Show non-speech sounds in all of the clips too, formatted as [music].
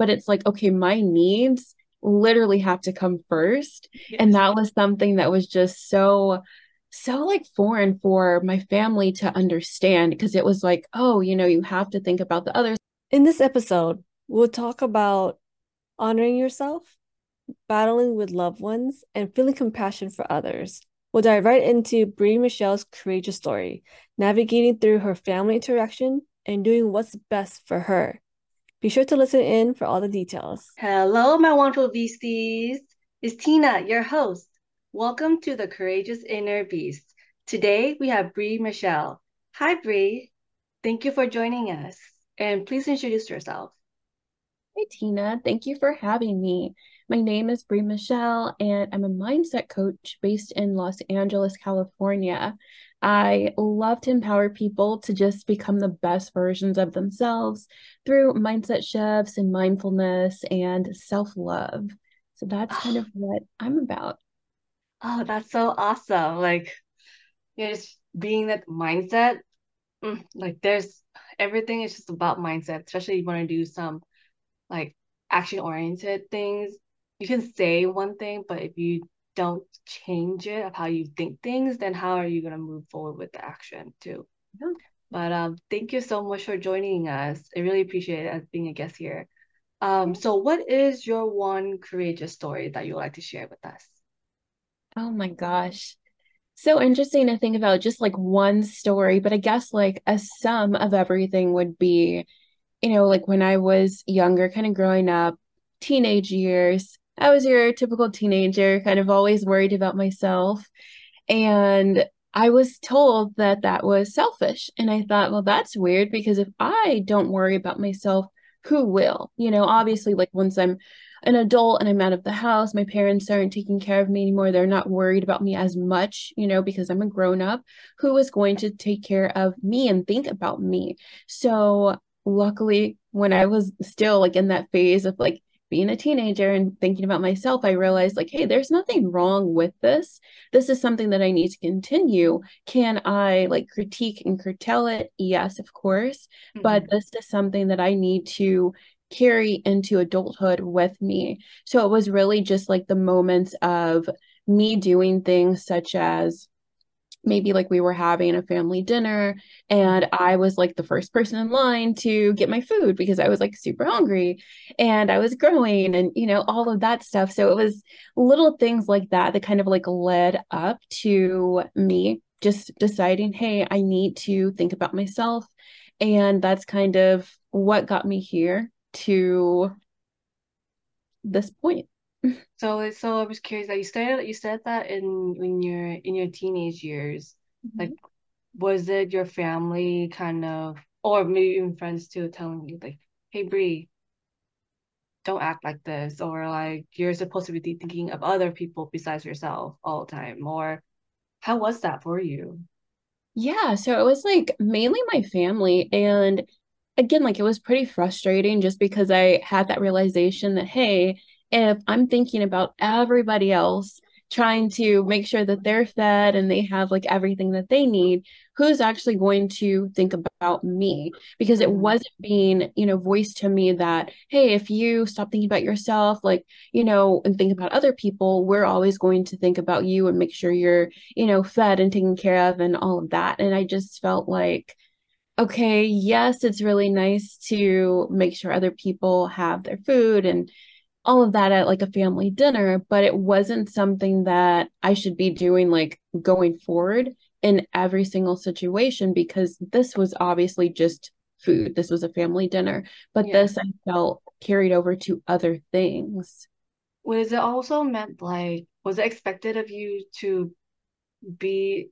but it's like, okay, my needs literally have to come first. Yes. And that was something that was just so so like foreign for my family to understand because it was like, oh, you know, you have to think about the others. In this episode, we'll talk about honoring yourself, battling with loved ones, and feeling compassion for others. We'll dive right into Bre Michelle's courageous story, navigating through her family interaction and doing what's best for her. Be sure to listen in for all the details. Hello, my wonderful beasties. It's Tina, your host. Welcome to the Courageous Inner Beast. Today we have Bre Michelle. Hi, Bre. Thank you for joining us. And please introduce yourself. Hey, Tina. Thank you for having me. My name is Bre Michelle, and I'm a mindset coach based in Los Angeles, California. I love to empower people to just become the best versions of themselves through mindset shifts and mindfulness and self love. So that's kind of [sighs] what I'm about. Oh, that's so awesome. Like, you know, just being that mindset, mm, like, there's everything is just about mindset, especially if you want to do some like action oriented things. You can say one thing, but if you don't change it of how you think things, then how are you going to move forward with the action too? Yeah. But um, thank you so much for joining us. I really appreciate it as being a guest here. Um, so what is your one courageous story that you would like to share with us? Oh my gosh. So interesting to think about just like one story, but I guess like a sum of everything would be, you know, like when I was younger, kind of growing up, teenage years, I was your typical teenager, kind of always worried about myself. And I was told that that was selfish. And I thought, well, that's weird because if I don't worry about myself, who will? You know, obviously, like once I'm an adult and I'm out of the house, my parents aren't taking care of me anymore. They're not worried about me as much, you know, because I'm a grown up. Who is going to take care of me and think about me? So, luckily, when I was still like in that phase of like being a teenager and thinking about myself, I realized like, hey, there's nothing wrong with this. This is something that I need to continue. Can I like critique and curtail it? Yes, of course. Mm-hmm. But this is something that I need to carry into adulthood with me. So it was really just like the moments of me doing things such as maybe like we were having a family dinner and I was like the first person in line to get my food because I was like super hungry and I was growing and you know all of that stuff. So it was little things like that that kind of like led up to me just deciding hey I need to think about myself and that's kind of what got me here to this point so so I was curious that you started you said that in when you're in your teenage years, mm-hmm. like was it your family kind of or maybe even friends too telling you like, hey Bre, don't act like this, or like you're supposed to be thinking of other people besides yourself all the time, or how was that for you? Yeah, so it was like mainly my family and again like it was pretty frustrating just because I had that realization that hey, if I'm thinking about everybody else trying to make sure that they're fed and they have like everything that they need who's actually going to think about me because it mm-hmm. wasn't being you know voiced to me that hey if you stop thinking about yourself like you know and think about other people we're always going to think about you and make sure you're you know fed and taken care of and all of that and i just felt like okay yes it's really nice to make sure other people have their food and all of that at like a family dinner, but it wasn't something that I should be doing like going forward in every single situation because this was obviously just food. This was a family dinner, but yeah. this I felt carried over to other things. Was it also meant like, was it expected of you to be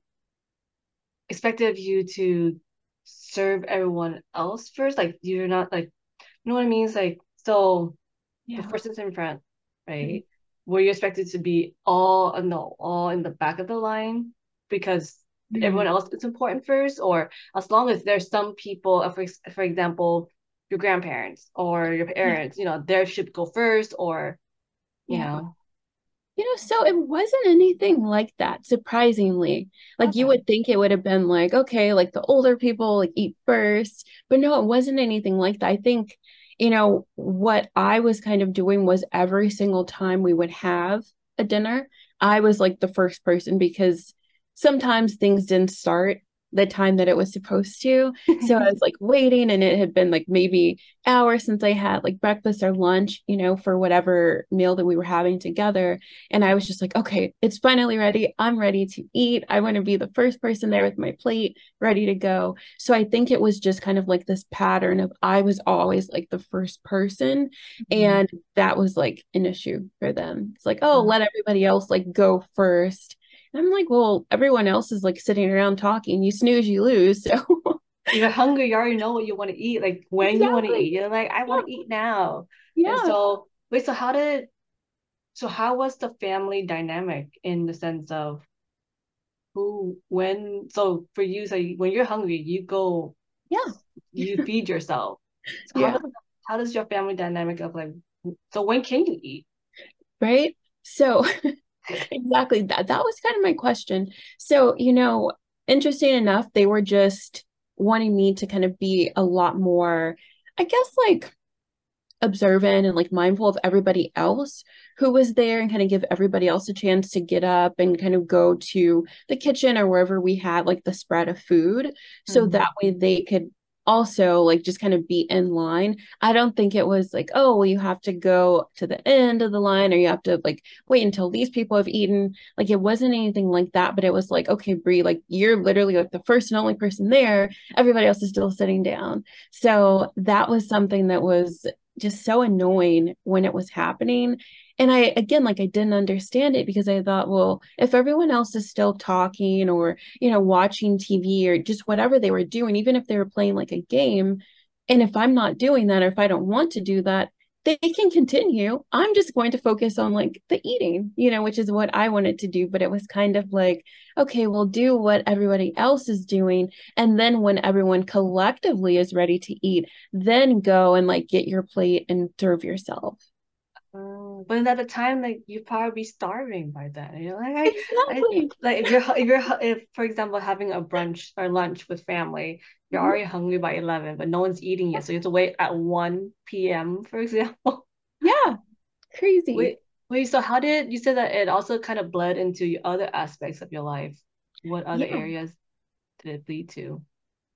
expected of you to serve everyone else first? Like, you're not like, you know what I mean? It's like, so yeah. the person's in front, right? Mm-hmm. Were you expected to be all uh, no all in the back of the line because mm-hmm. everyone else is important first, or as long as there's some people, uh, for for example, your grandparents or your parents, yeah. you know, their should go first, or you yeah. know. You know, so it wasn't anything like that, surprisingly. Like okay. you would think it would have been like, okay, like the older people like eat first, but no, it wasn't anything like that. I think you know, what I was kind of doing was every single time we would have a dinner, I was like the first person because sometimes things didn't start the time that it was supposed to. So I [laughs] was like waiting and it had been like maybe hours since I had like breakfast or lunch, you know, for whatever meal that we were having together. And I was just like, okay, it's finally ready. I'm ready to eat. I want to be the first person there with my plate ready to go. So I think it was just kind of like this pattern of I was always like the first person. Mm-hmm. And that was like an issue for them. It's like, oh, mm-hmm. let everybody else like go first I'm like, well, everyone else is like sitting around talking. You snooze, you lose. [laughs] So you're hungry, you already know what you want to eat. Like when exactly. you want to eat, you're like, I want to eat now. Yeah. And so wait, so how did so how was the family dynamic in the sense of who when so for you so when you're hungry you go yeah you feed yourself so yeah. how, does, how does your family dynamic of like so when can you eat right so [laughs] exactly that that was kind of my question so you know interesting enough they were just wanting me to kind of be a lot more i guess like observant and like mindful of everybody else who was there and kind of give everybody else a chance to get up and kind of go to the kitchen or wherever we had like the spread of food mm-hmm. so that way they could also like just kind of be in line. I don't think it was like, oh, well, you have to go to the end of the line or you have to like wait until these people have eaten. Like it wasn't anything like that, but it was like, okay, Bre, like you're literally like the first and only person there. Everybody else is still sitting down. So that was something that was just so annoying when it was happening and i again like i didn't understand it because i thought well if everyone else is still talking or you know watching tv or just whatever they were doing even if they were playing like a game and if i'm not doing that or if i don't want to do that they can continue. I'm just going to focus on like the eating you know which is what i wanted to do. But it was kind of like okay we'll do what everybody else is doing. And then when everyone collectively is ready to eat then go and like get your plate and serve yourself but at the time, like you probably be starving by then. You know, like I, exactly. I, like if you're if you're if for example having a brunch or lunch with family, you're mm-hmm. already hungry by eleven, but no one's eating yet, so you have to wait at one p.m. for example. Yeah, crazy. Wait, wait. So how did you said that it also kind of bled into other aspects of your life? What other yeah. areas did it lead to?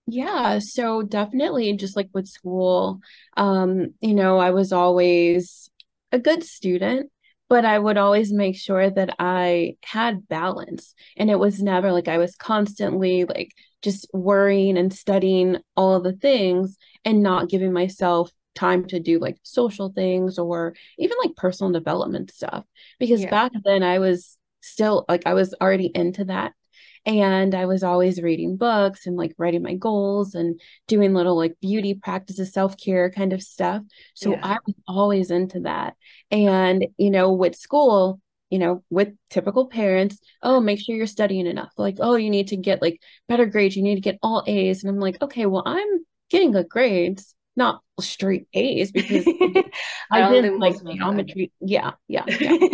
Yeah, so definitely just like with school, um, you know, I was always a good student, but I would always make sure that I had balance. And it was never like I was constantly like just worrying and studying all of the things and not giving myself time to do like social things or even like personal development stuff. Because yeah. back then I was still like I was already into that and I was always reading books and like writing my goals and doing little like beauty practices, self care kind of stuff. So yeah. I was always into that. And, you know, with school, you know, with typical parents, oh, make sure you're studying enough. Like, oh, you need to get like better grades. You need to get all A's. And I'm like, okay, well, I'm getting good grades not straight A's because [laughs] I, I didn't like geometry. Yeah, yeah, yeah. [laughs]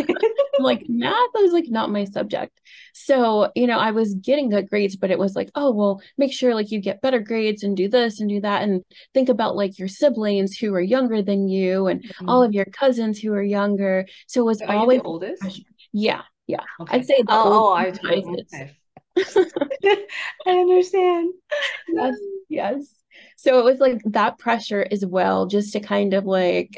like math was like not my subject. So, you know, I was getting good grades, but it was like, oh, well, make sure like you get better grades and do this and do that. And think about like your siblings who are younger than you and mm-hmm. all of your cousins who are younger. So it was are always the oldest. Yeah, yeah. Okay. I'd say the oh, oh I okay. [laughs] I understand. Yes, yes. So it was like that pressure as well, just to kind of like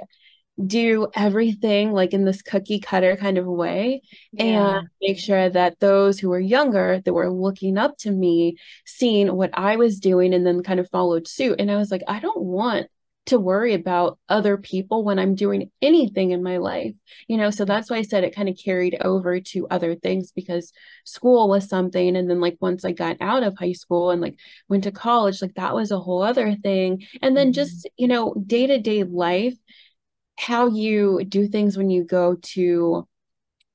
do everything like in this cookie cutter kind of way yeah. and make sure that those who were younger that were looking up to me seeing what I was doing and then kind of followed suit and I was like I don't want to worry about other people when I'm doing anything in my life you know so that's why I said it kind of carried over to other things because school was something and then like once I got out of high school and like went to college like that was a whole other thing and then mm-hmm. just you know day-to-day life how you do things when you go to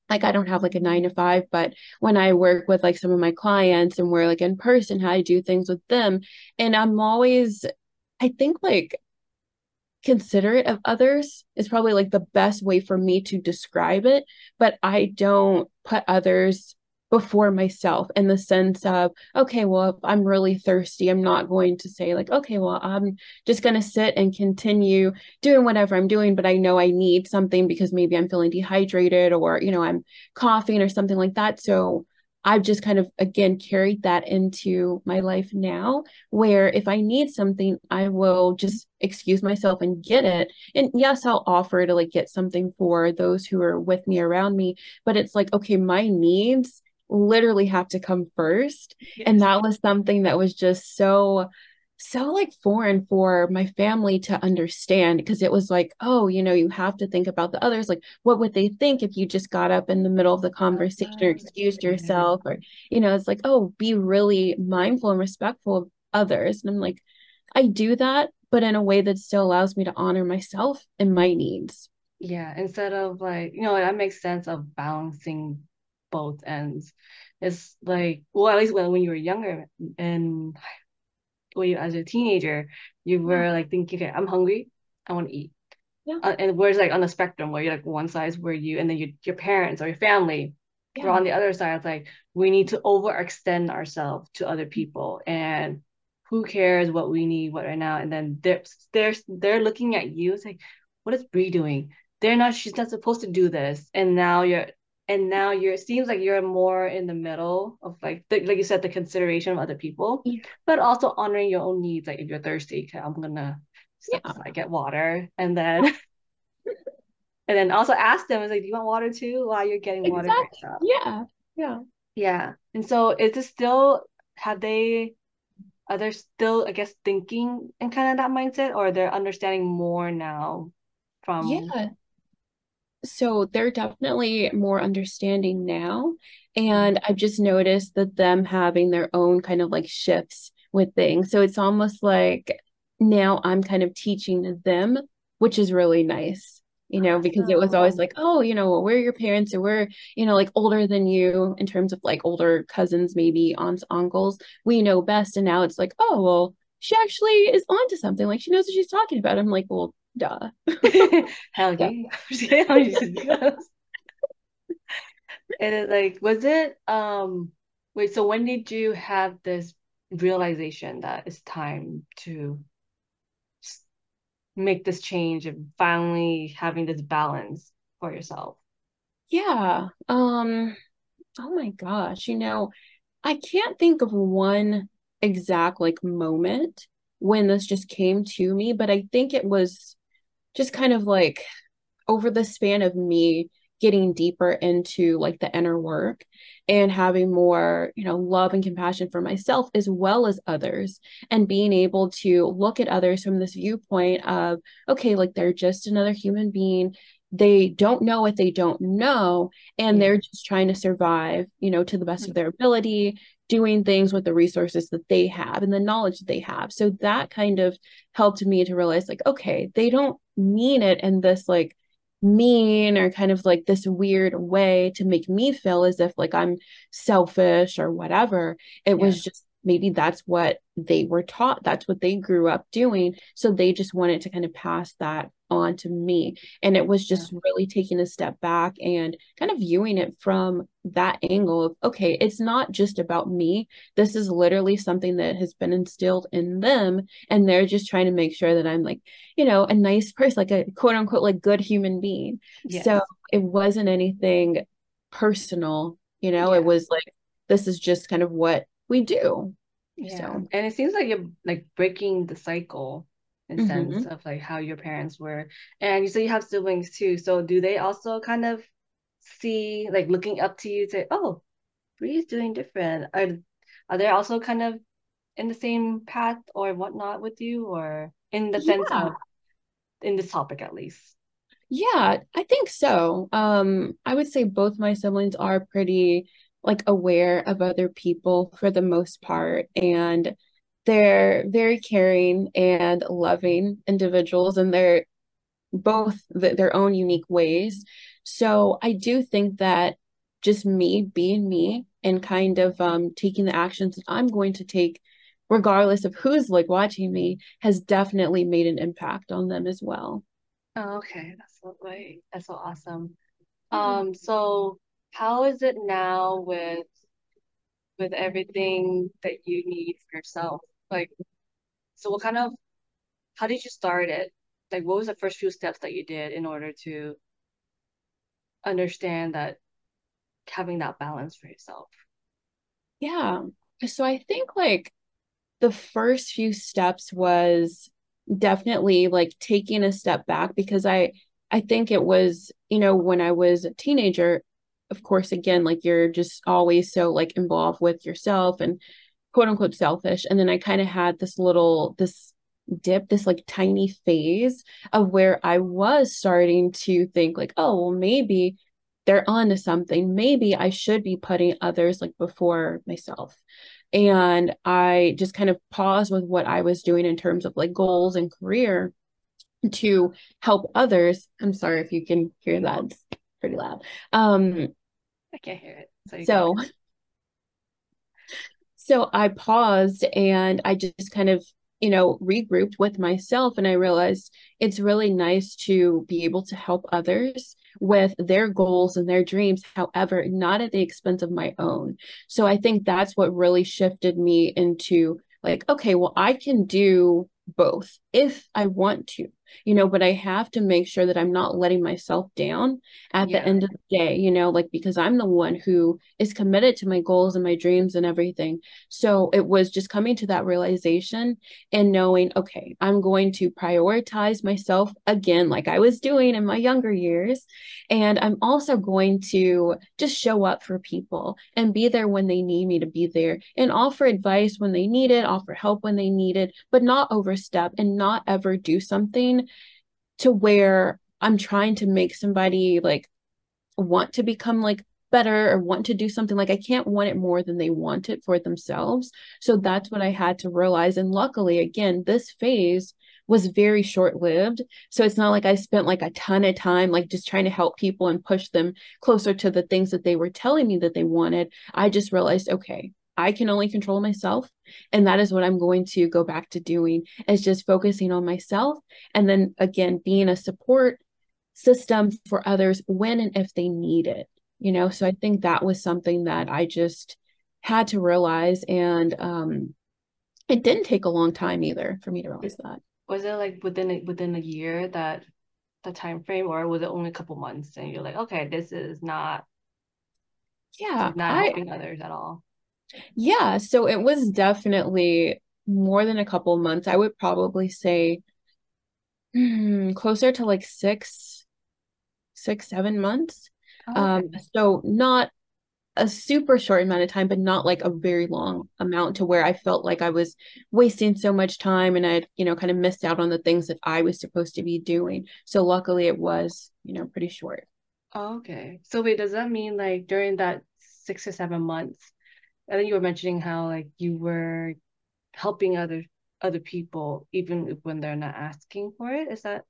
like I don't have like a nine to five, but when I work with like some of my clients and we're like in person, how I do things with them. And I'm always, I think like considerate of others is probably like the best way for me to describe it, but I don't put others before myself in the sense of, okay, well, if I'm really thirsty, I'm not going to say, like, okay, well, I'm just going to sit and continue doing whatever I'm doing, but I know I need something because maybe I'm feeling dehydrated or, you know, I'm coughing or something like that. So I've just kind of again carried that into my life now, where if I need something, I will just excuse myself and get it. And yes, I'll offer to like get something for those who are with me around me, but it's like, okay, my needs literally have to come first. Yes. And that was something that was just so so like foreign for my family to understand because it was like oh you know you have to think about the others like what would they think if you just got up in the middle of the conversation or ah, excused yourself or you know it's like oh be really mindful and respectful of others and i'm like i do that but in a way that still allows me to honor myself and my needs yeah instead of like you know that makes sense of balancing both ends. It's like well at least when, when you were younger and when you as a teenager, you were like thinking, okay, I'm hungry, I want to eat. Yeah. Uh, and where's like on the spectrum where you're like one size where you and then you, your parents or your family yeah. or on the other side, it's like we need to overextend ourselves to other people and who cares what we need what right now? And then they're they're they're looking at you it's like what is Bre doing? They're not she's not supposed to do this. And now you're and now you're it seems like you're more in the middle of like the, like you said the consideration of other people yeah. but also honoring your own needs. Like if you're thirsty okay, i'm gonna stop yeah. I get water and then [laughs] and then also ask them is like do you want water too? While you're getting exactly. water yeah. Yeah. Yeah. And so is it still have they are they still i guess thinking in kind of that mindset or they're understanding more now from yeah so they're definitely more understanding now. And I've just noticed that them having their own kind of like shifts with things. So it's almost like now I'm kind of teaching them, which is really nice, you know, because it was always like, oh, you know, we're your parents or we're, you know, like older than you in terms of like older cousins, maybe aunts, uncles. We know best. And now it's like, oh, well, she actually is onto something. Like she knows what she's talking about. I'm like, well, duh. [laughs] Hell yeah. [laughs] [laughs] and like, was it um wait, so when did you have this realization that it's time to make this change and finally having this balance for yourself? Yeah. Um oh my gosh, you know, I can't think of one exact like moment when this just came to me, but I think it was just kind of like over the span of me getting deeper into like the inner work and having more you know love and compassion for myself as well as others and being able to look at others from this viewpoint of okay like they're just another human being. They don't know what they don't know and they're just trying to survive you know to the best of mm-hmm. their ability doing things with the resources that they have and the knowledge that they have. So that kind of helped me to realize like okay they don't mean it in this like mean or kind of like this weird way to make me feel as if like I'm selfish or whatever. It yeah. was just maybe that's what they were taught. That's what they grew up doing. So they just wanted to kind of pass that on to me. And it was just yeah. really taking a step back and kind of viewing it from that angle of, okay, it's not just about me. This is literally something that has been instilled in them. And they're just trying to make sure that I'm like, you know, a nice person, like a quote unquote, like good human being. Yes. So it wasn't anything personal, you know, yeah. it was like, this is just kind of what we do. Yeah. So. And it seems like you're like breaking the cycle in mm-hmm. sense of like how your parents were. And you say you have siblings too. So do they also kind of see like looking up to you say, oh, Bre's doing different? Are are they also kind of in the same path or whatnot with you or in the yeah. sense of in this topic at least? Yeah, I think so. Um, I would say both my siblings are pretty like aware of other people for the most part and they're very caring and loving individuals and they're both th- their own unique ways. So i do think that just me being me and kind of um, taking the actions that i'm going to take regardless of who's like watching me has definitely made an impact on them as well. Oh, okay. That's so great that's so awesome. Um so how is it now with with everything that you need for yourself? Like, so what kind of how did you start it? Like, what was the first few steps that you did in order to understand that having that balance for yourself? Yeah. So I think like the first few steps was definitely like taking a step back because I I think it was, you know, when I was a teenager, of course, again, like you're just always so like involved with yourself and quote unquote selfish. And then I kind of had this little, this dip, this like tiny phase of where I was starting to think, like, oh, well, maybe they're on to something. Maybe I should be putting others like before myself. And I just kind of paused with what I was doing in terms of like goals and career to help others. I'm sorry if you can hear that. It's pretty loud. Um I can't hear it. So so, so I paused and I just kind of, you know, regrouped with myself and I realized it's really nice to be able to help others with their goals and their dreams, however, not at the expense of my own. So I think that's what really shifted me into like, okay, well, I can do both if I want to you know, but I have to make sure that I'm not letting myself down at yeah. the end of the day, you know, like because I'm the one who is committed to my goals and my dreams and everything. So it was just coming to that realization and knowing, okay, I'm going to prioritize myself again, like I was doing in my younger years. And I'm also going to just show up for people and be there when they need me to be there and offer advice when they need it, offer help when they need it, but not overstep and not ever do something to where I'm trying to make somebody like want to become like better or want to do something like I can't want it more than they want it for themselves. So that's what I had to realize and luckily again this phase was very short-lived. So it's not like I spent like a ton of time like just trying to help people and push them closer to the things that they were telling me that they wanted. I just realized okay, I can only control myself. And that is what I'm going to go back to doing is just focusing on myself. And then again, being a support system for others when and if they need it, you know? So I think that was something that I just had to realize. And um, it didn't take a long time either for me to realize that. Was it like within a, within a year that the time frame or was it only a couple months and you're like, okay, this is not yeah, not I, helping others at all? Yeah, so it was definitely more than a couple months. I would probably say hmm, closer to like six, six, seven months. Oh, um, okay. Um, so not a super short amount of time, but not like a very long amount to where I felt like I was wasting so much time and I'd, you know, kind of missed out on the things that I was supposed to be doing. So luckily it was, you know, pretty short. Oh, okay. So wait, does that mean like during that six or seven months, I think you were mentioning how like you were helping other other people even when they're not asking for it. Is that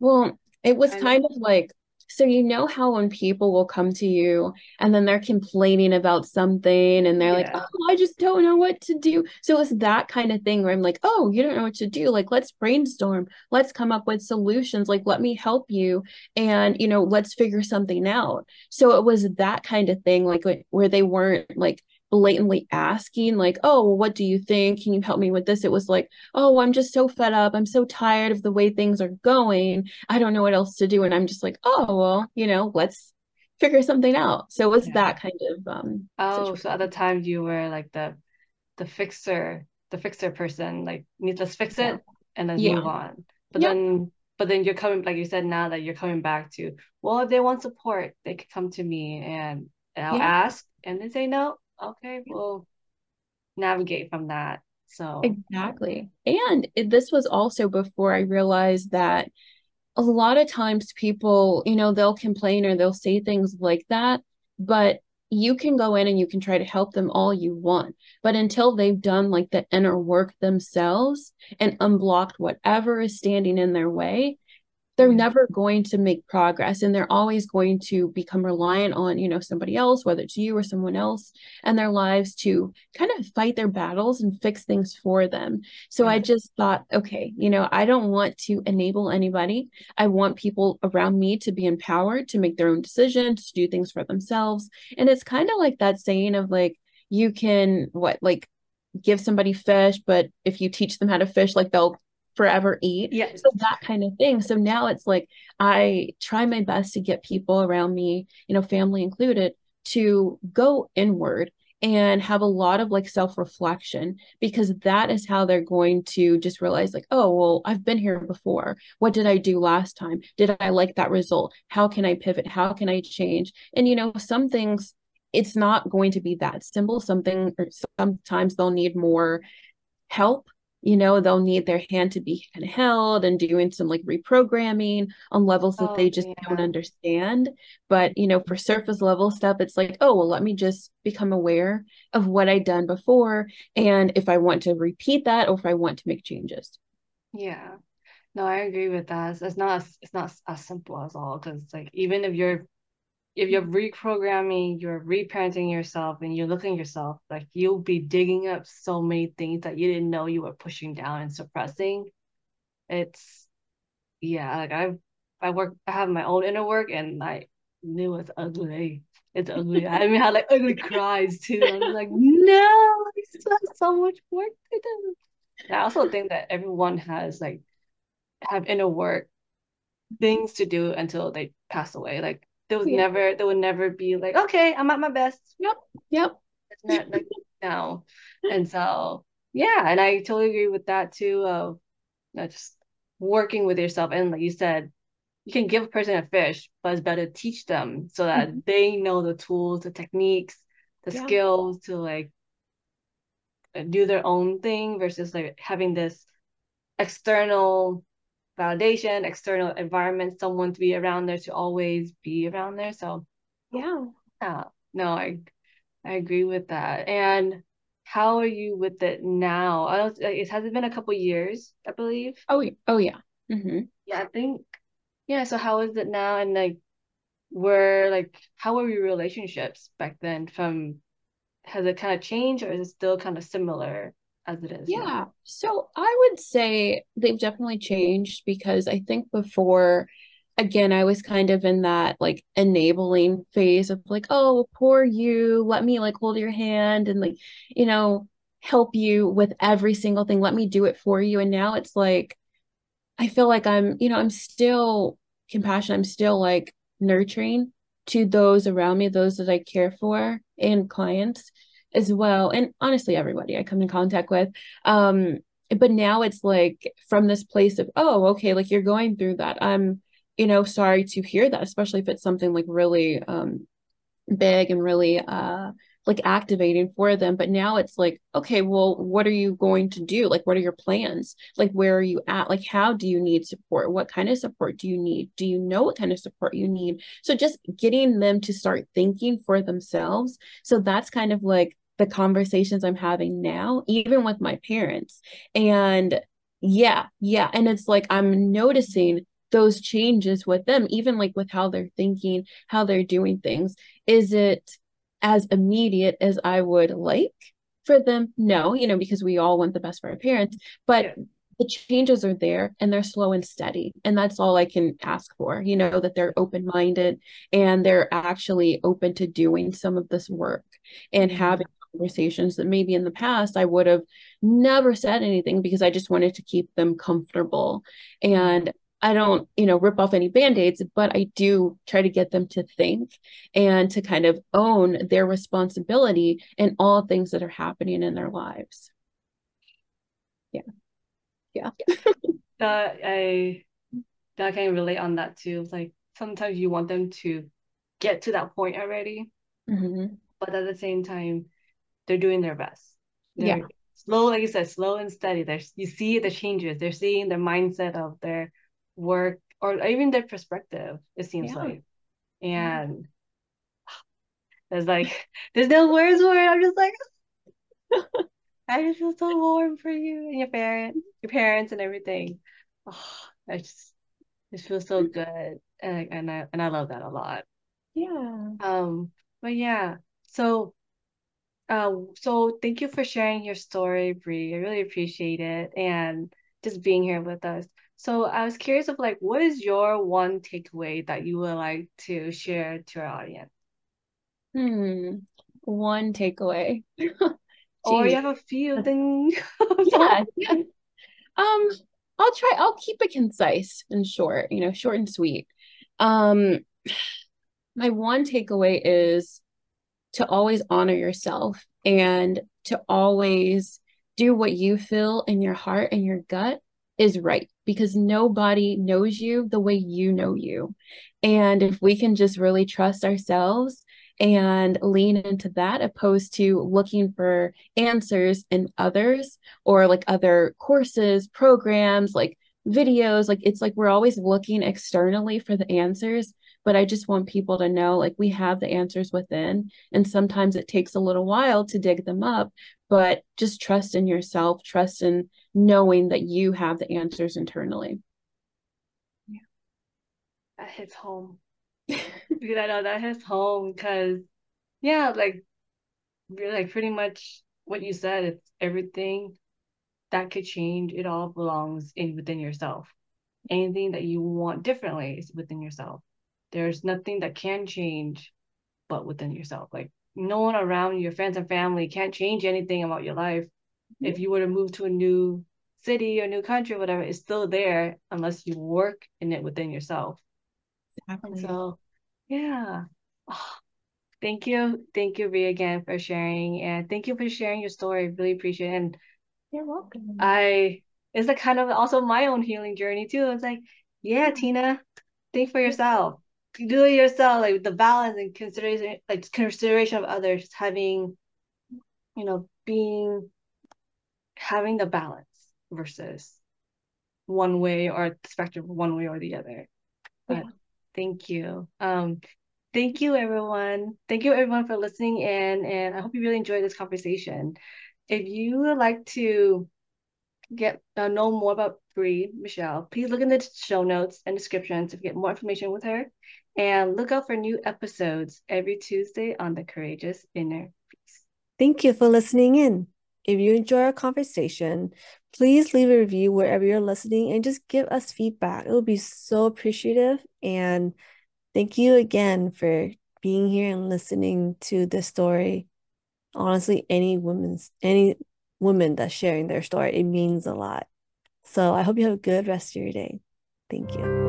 well? It was kind, of like so you know how when people will come to you and then they're complaining about something and they're yeah. like, oh, I just don't know what to do. So it's that kind of thing where I'm like, oh, you don't know what to do. Like, let's brainstorm. Let's come up with solutions. Like, let me help you. And, you know, let's figure something out. So it was that kind of thing, like where they weren't like, blatantly asking like oh well, what do you think? Can you help me with this? It was like oh i'm just so fed up. I'm so tired of the way things are going. I don't know what else to do. And i'm just like oh well you know let's figure something out. So it was yeah. that kind of um oh situation. so at the time you were like the the fixer the fixer person like let's fix it and then yeah. move on. But then but then you're coming like you said now that you're coming back to well if they want support they could come to me and, and i'll yeah. ask. And they say no okay, we'll navigate from that. So exactly. And this was also before I realized that a lot of times people, you know, they'll complain or they'll say things like that, but you can go in and you can try to help them all you want. But until they've done like the inner work themselves and unblocked whatever is standing in their way, they're Yeah. never going to make progress and they're always going to become reliant on you know somebody else whether it's you or someone else and their lives to kind of fight their battles and fix things for them. So i mm-hmm. just thought okay you know i don't want to enable anybody. I want people around me to be empowered to make their own decisions to do things for themselves. And it's kind of like that saying of like you can what like give somebody fish but if you teach them how to fish like they'll forever eat. Yeah. so that kind of thing. So now it's like i try my best to get people around me you know family included to go inward and have a lot of like self reflection because that is how they're going to just realize like oh well i've been here before. What did i do last time? Did i like that result? How can i pivot? How can i change? And you know some things it's not going to be that simple. Something or sometimes they'll need more help you know they'll need their hand to be held and doing some like reprogramming on levels that Oh, they just don't understand but you know for surface level stuff it's like oh well let me just become aware of what i've done before and if i want to repeat that or if i want to make changes Yeah. No, I agree with that. It's, it's not as, it's not as simple as all because like even if you're if you're mm-hmm. reprogramming, you're reparenting yourself and you're looking at yourself, like you'll be digging up so many things that you didn't know you were pushing down and suppressing. It's yeah, like I've I work I have my own inner work and I knew it's ugly. It's ugly. I mean I had like ugly cries too. I was like, no, I still have so much work to do. And I also think that everyone has like have inner work things to do until they pass away. Like there was Yeah. never there would never be like, okay, I'm at my best. yep yep It's not like [laughs] now. And so yeah, and I totally agree with that too of not just working with yourself. And like you said, you can give a person a fish, but it's better to teach them so that Mhm. they know the tools, the techniques, the Yeah. skills to like do their own thing versus like having this external validation, external environment, someone to be around there to always be around there. So yeah yeah, no, I I agree with that. And how are you with it now? I don't, it has been a couple years, I believe. oh oh yeah hmm Yeah, I think yeah. So how is it now? And like, were like, how were your relationships back then? From has it kind of changed, or is it still kind of similar as it is now? Yeah, so I would say they've definitely changed because I think before, again, I was kind of in that like enabling phase of like, oh, poor you, let me like hold your hand and like, you know, help you with every single thing. Let me do it for you. And now it's like, I feel like I'm, you know, I'm still compassionate. I'm still like nurturing to those around me, those that I care for, and clients as well. And honestly, everybody I come in contact with. Um, but now it's like from this place of, oh, okay, like you're going through that. I'm, you know, sorry to hear that, especially if it's something like really um big and really uh like activating for them but now it's like okay well what are you going to do like what are your plans like where are you at like how do you need support what kind of support do you need do you know what kind of support you need so just getting them to start thinking for themselves so that's kind of like the conversations i'm having now even with my parents and yeah yeah and it's like i'm noticing those changes with them even like with how they're thinking how they're doing things is it as immediate as I would like for them? No, you know, because we all want the best for our parents, but Yeah. the changes are there and they're slow and steady. And that's all I can ask for, you know, that they're open minded and they're actually open to doing some of this work and Mhm. having conversations that maybe in the past I would have never said anything because I just wanted to keep them comfortable. And I don't, you know, rip off any band-aids, but I do try to get them to think and to kind of own their responsibility in all things that are happening in their lives. Yeah. Yeah. That I that can relate on that too. It's like sometimes you want them to get to that point already, Mhm. but at the same time, they're doing their best. Yeah. They're slow, like you said, slow and steady. There's you see the changes. They're seeing the mindset of their work or even their perspective, it seems Yeah. like. And [sighs] there's like there's no words for it. I'm just like [laughs] I just feel so warm for you and your parents, your parents and everything. Oh, [sighs] I just It feels so good, and and I and I love that a lot. Yeah. Um, but yeah, so uh, so thank you for sharing your story, Bre. I really appreciate it, and just being here with us. So I was curious of like, what is your one takeaway that you would like to share to our audience? Hmm. One takeaway. [laughs] Or you have a few, [laughs] then [laughs] Yeah. Um, I'll try, I'll keep it concise and short, you know, short and sweet. Um, [sighs] my one takeaway is to always honor yourself and to always do what you feel in your heart and your gut is right because nobody knows you the way you know you. And if we can just really trust ourselves and lean into that opposed to looking for answers in others or like other courses, programs, like videos, like it's like we're always looking externally for the answers but I just want people to know like we have the answers within. And sometimes it takes a little while to dig them up, but just trust in yourself, trust in knowing that you have the answers internally. Yeah. That hits home. because I know that hits home because yeah, like like pretty much what you said, it's everything that could change, it all belongs in within yourself. Anything that you want differently is within yourself. There's nothing that can change but within yourself. Like no one around your friends and family can't change anything about your life. Mm-hmm. If you were to move to a new city or new country or whatever, it's still there unless you work in it within yourself. Exactly. So yeah. Oh, thank you. Thank you, Rhea, again for sharing. And thank you for sharing your story. Really appreciate it. And you're welcome. I it's like kind of also my own healing journey too. It's like, yeah, Tina, think for yourself do it yourself, like the balance and consideration, like consideration of others, having, you know, being, having the balance versus one way or the spectrum one way or the other. But yeah. thank you. Um, thank you everyone. Thank you everyone for listening in, and I hope you really enjoyed this conversation. If you would like to get uh, know more about Bre Michelle, please look in the show notes and descriptions to get more information with her. And look out for new episodes every Tuesday on the Courageous Inner Beast. Thank you for listening in. If you enjoy our conversation, please leave a review wherever you're listening and just give us feedback. It would be so appreciative. And thank you again for being here and listening to this story. Honestly, any woman's any woman that's sharing their story, it means a lot. So I hope you have a good rest of your day. Thank you.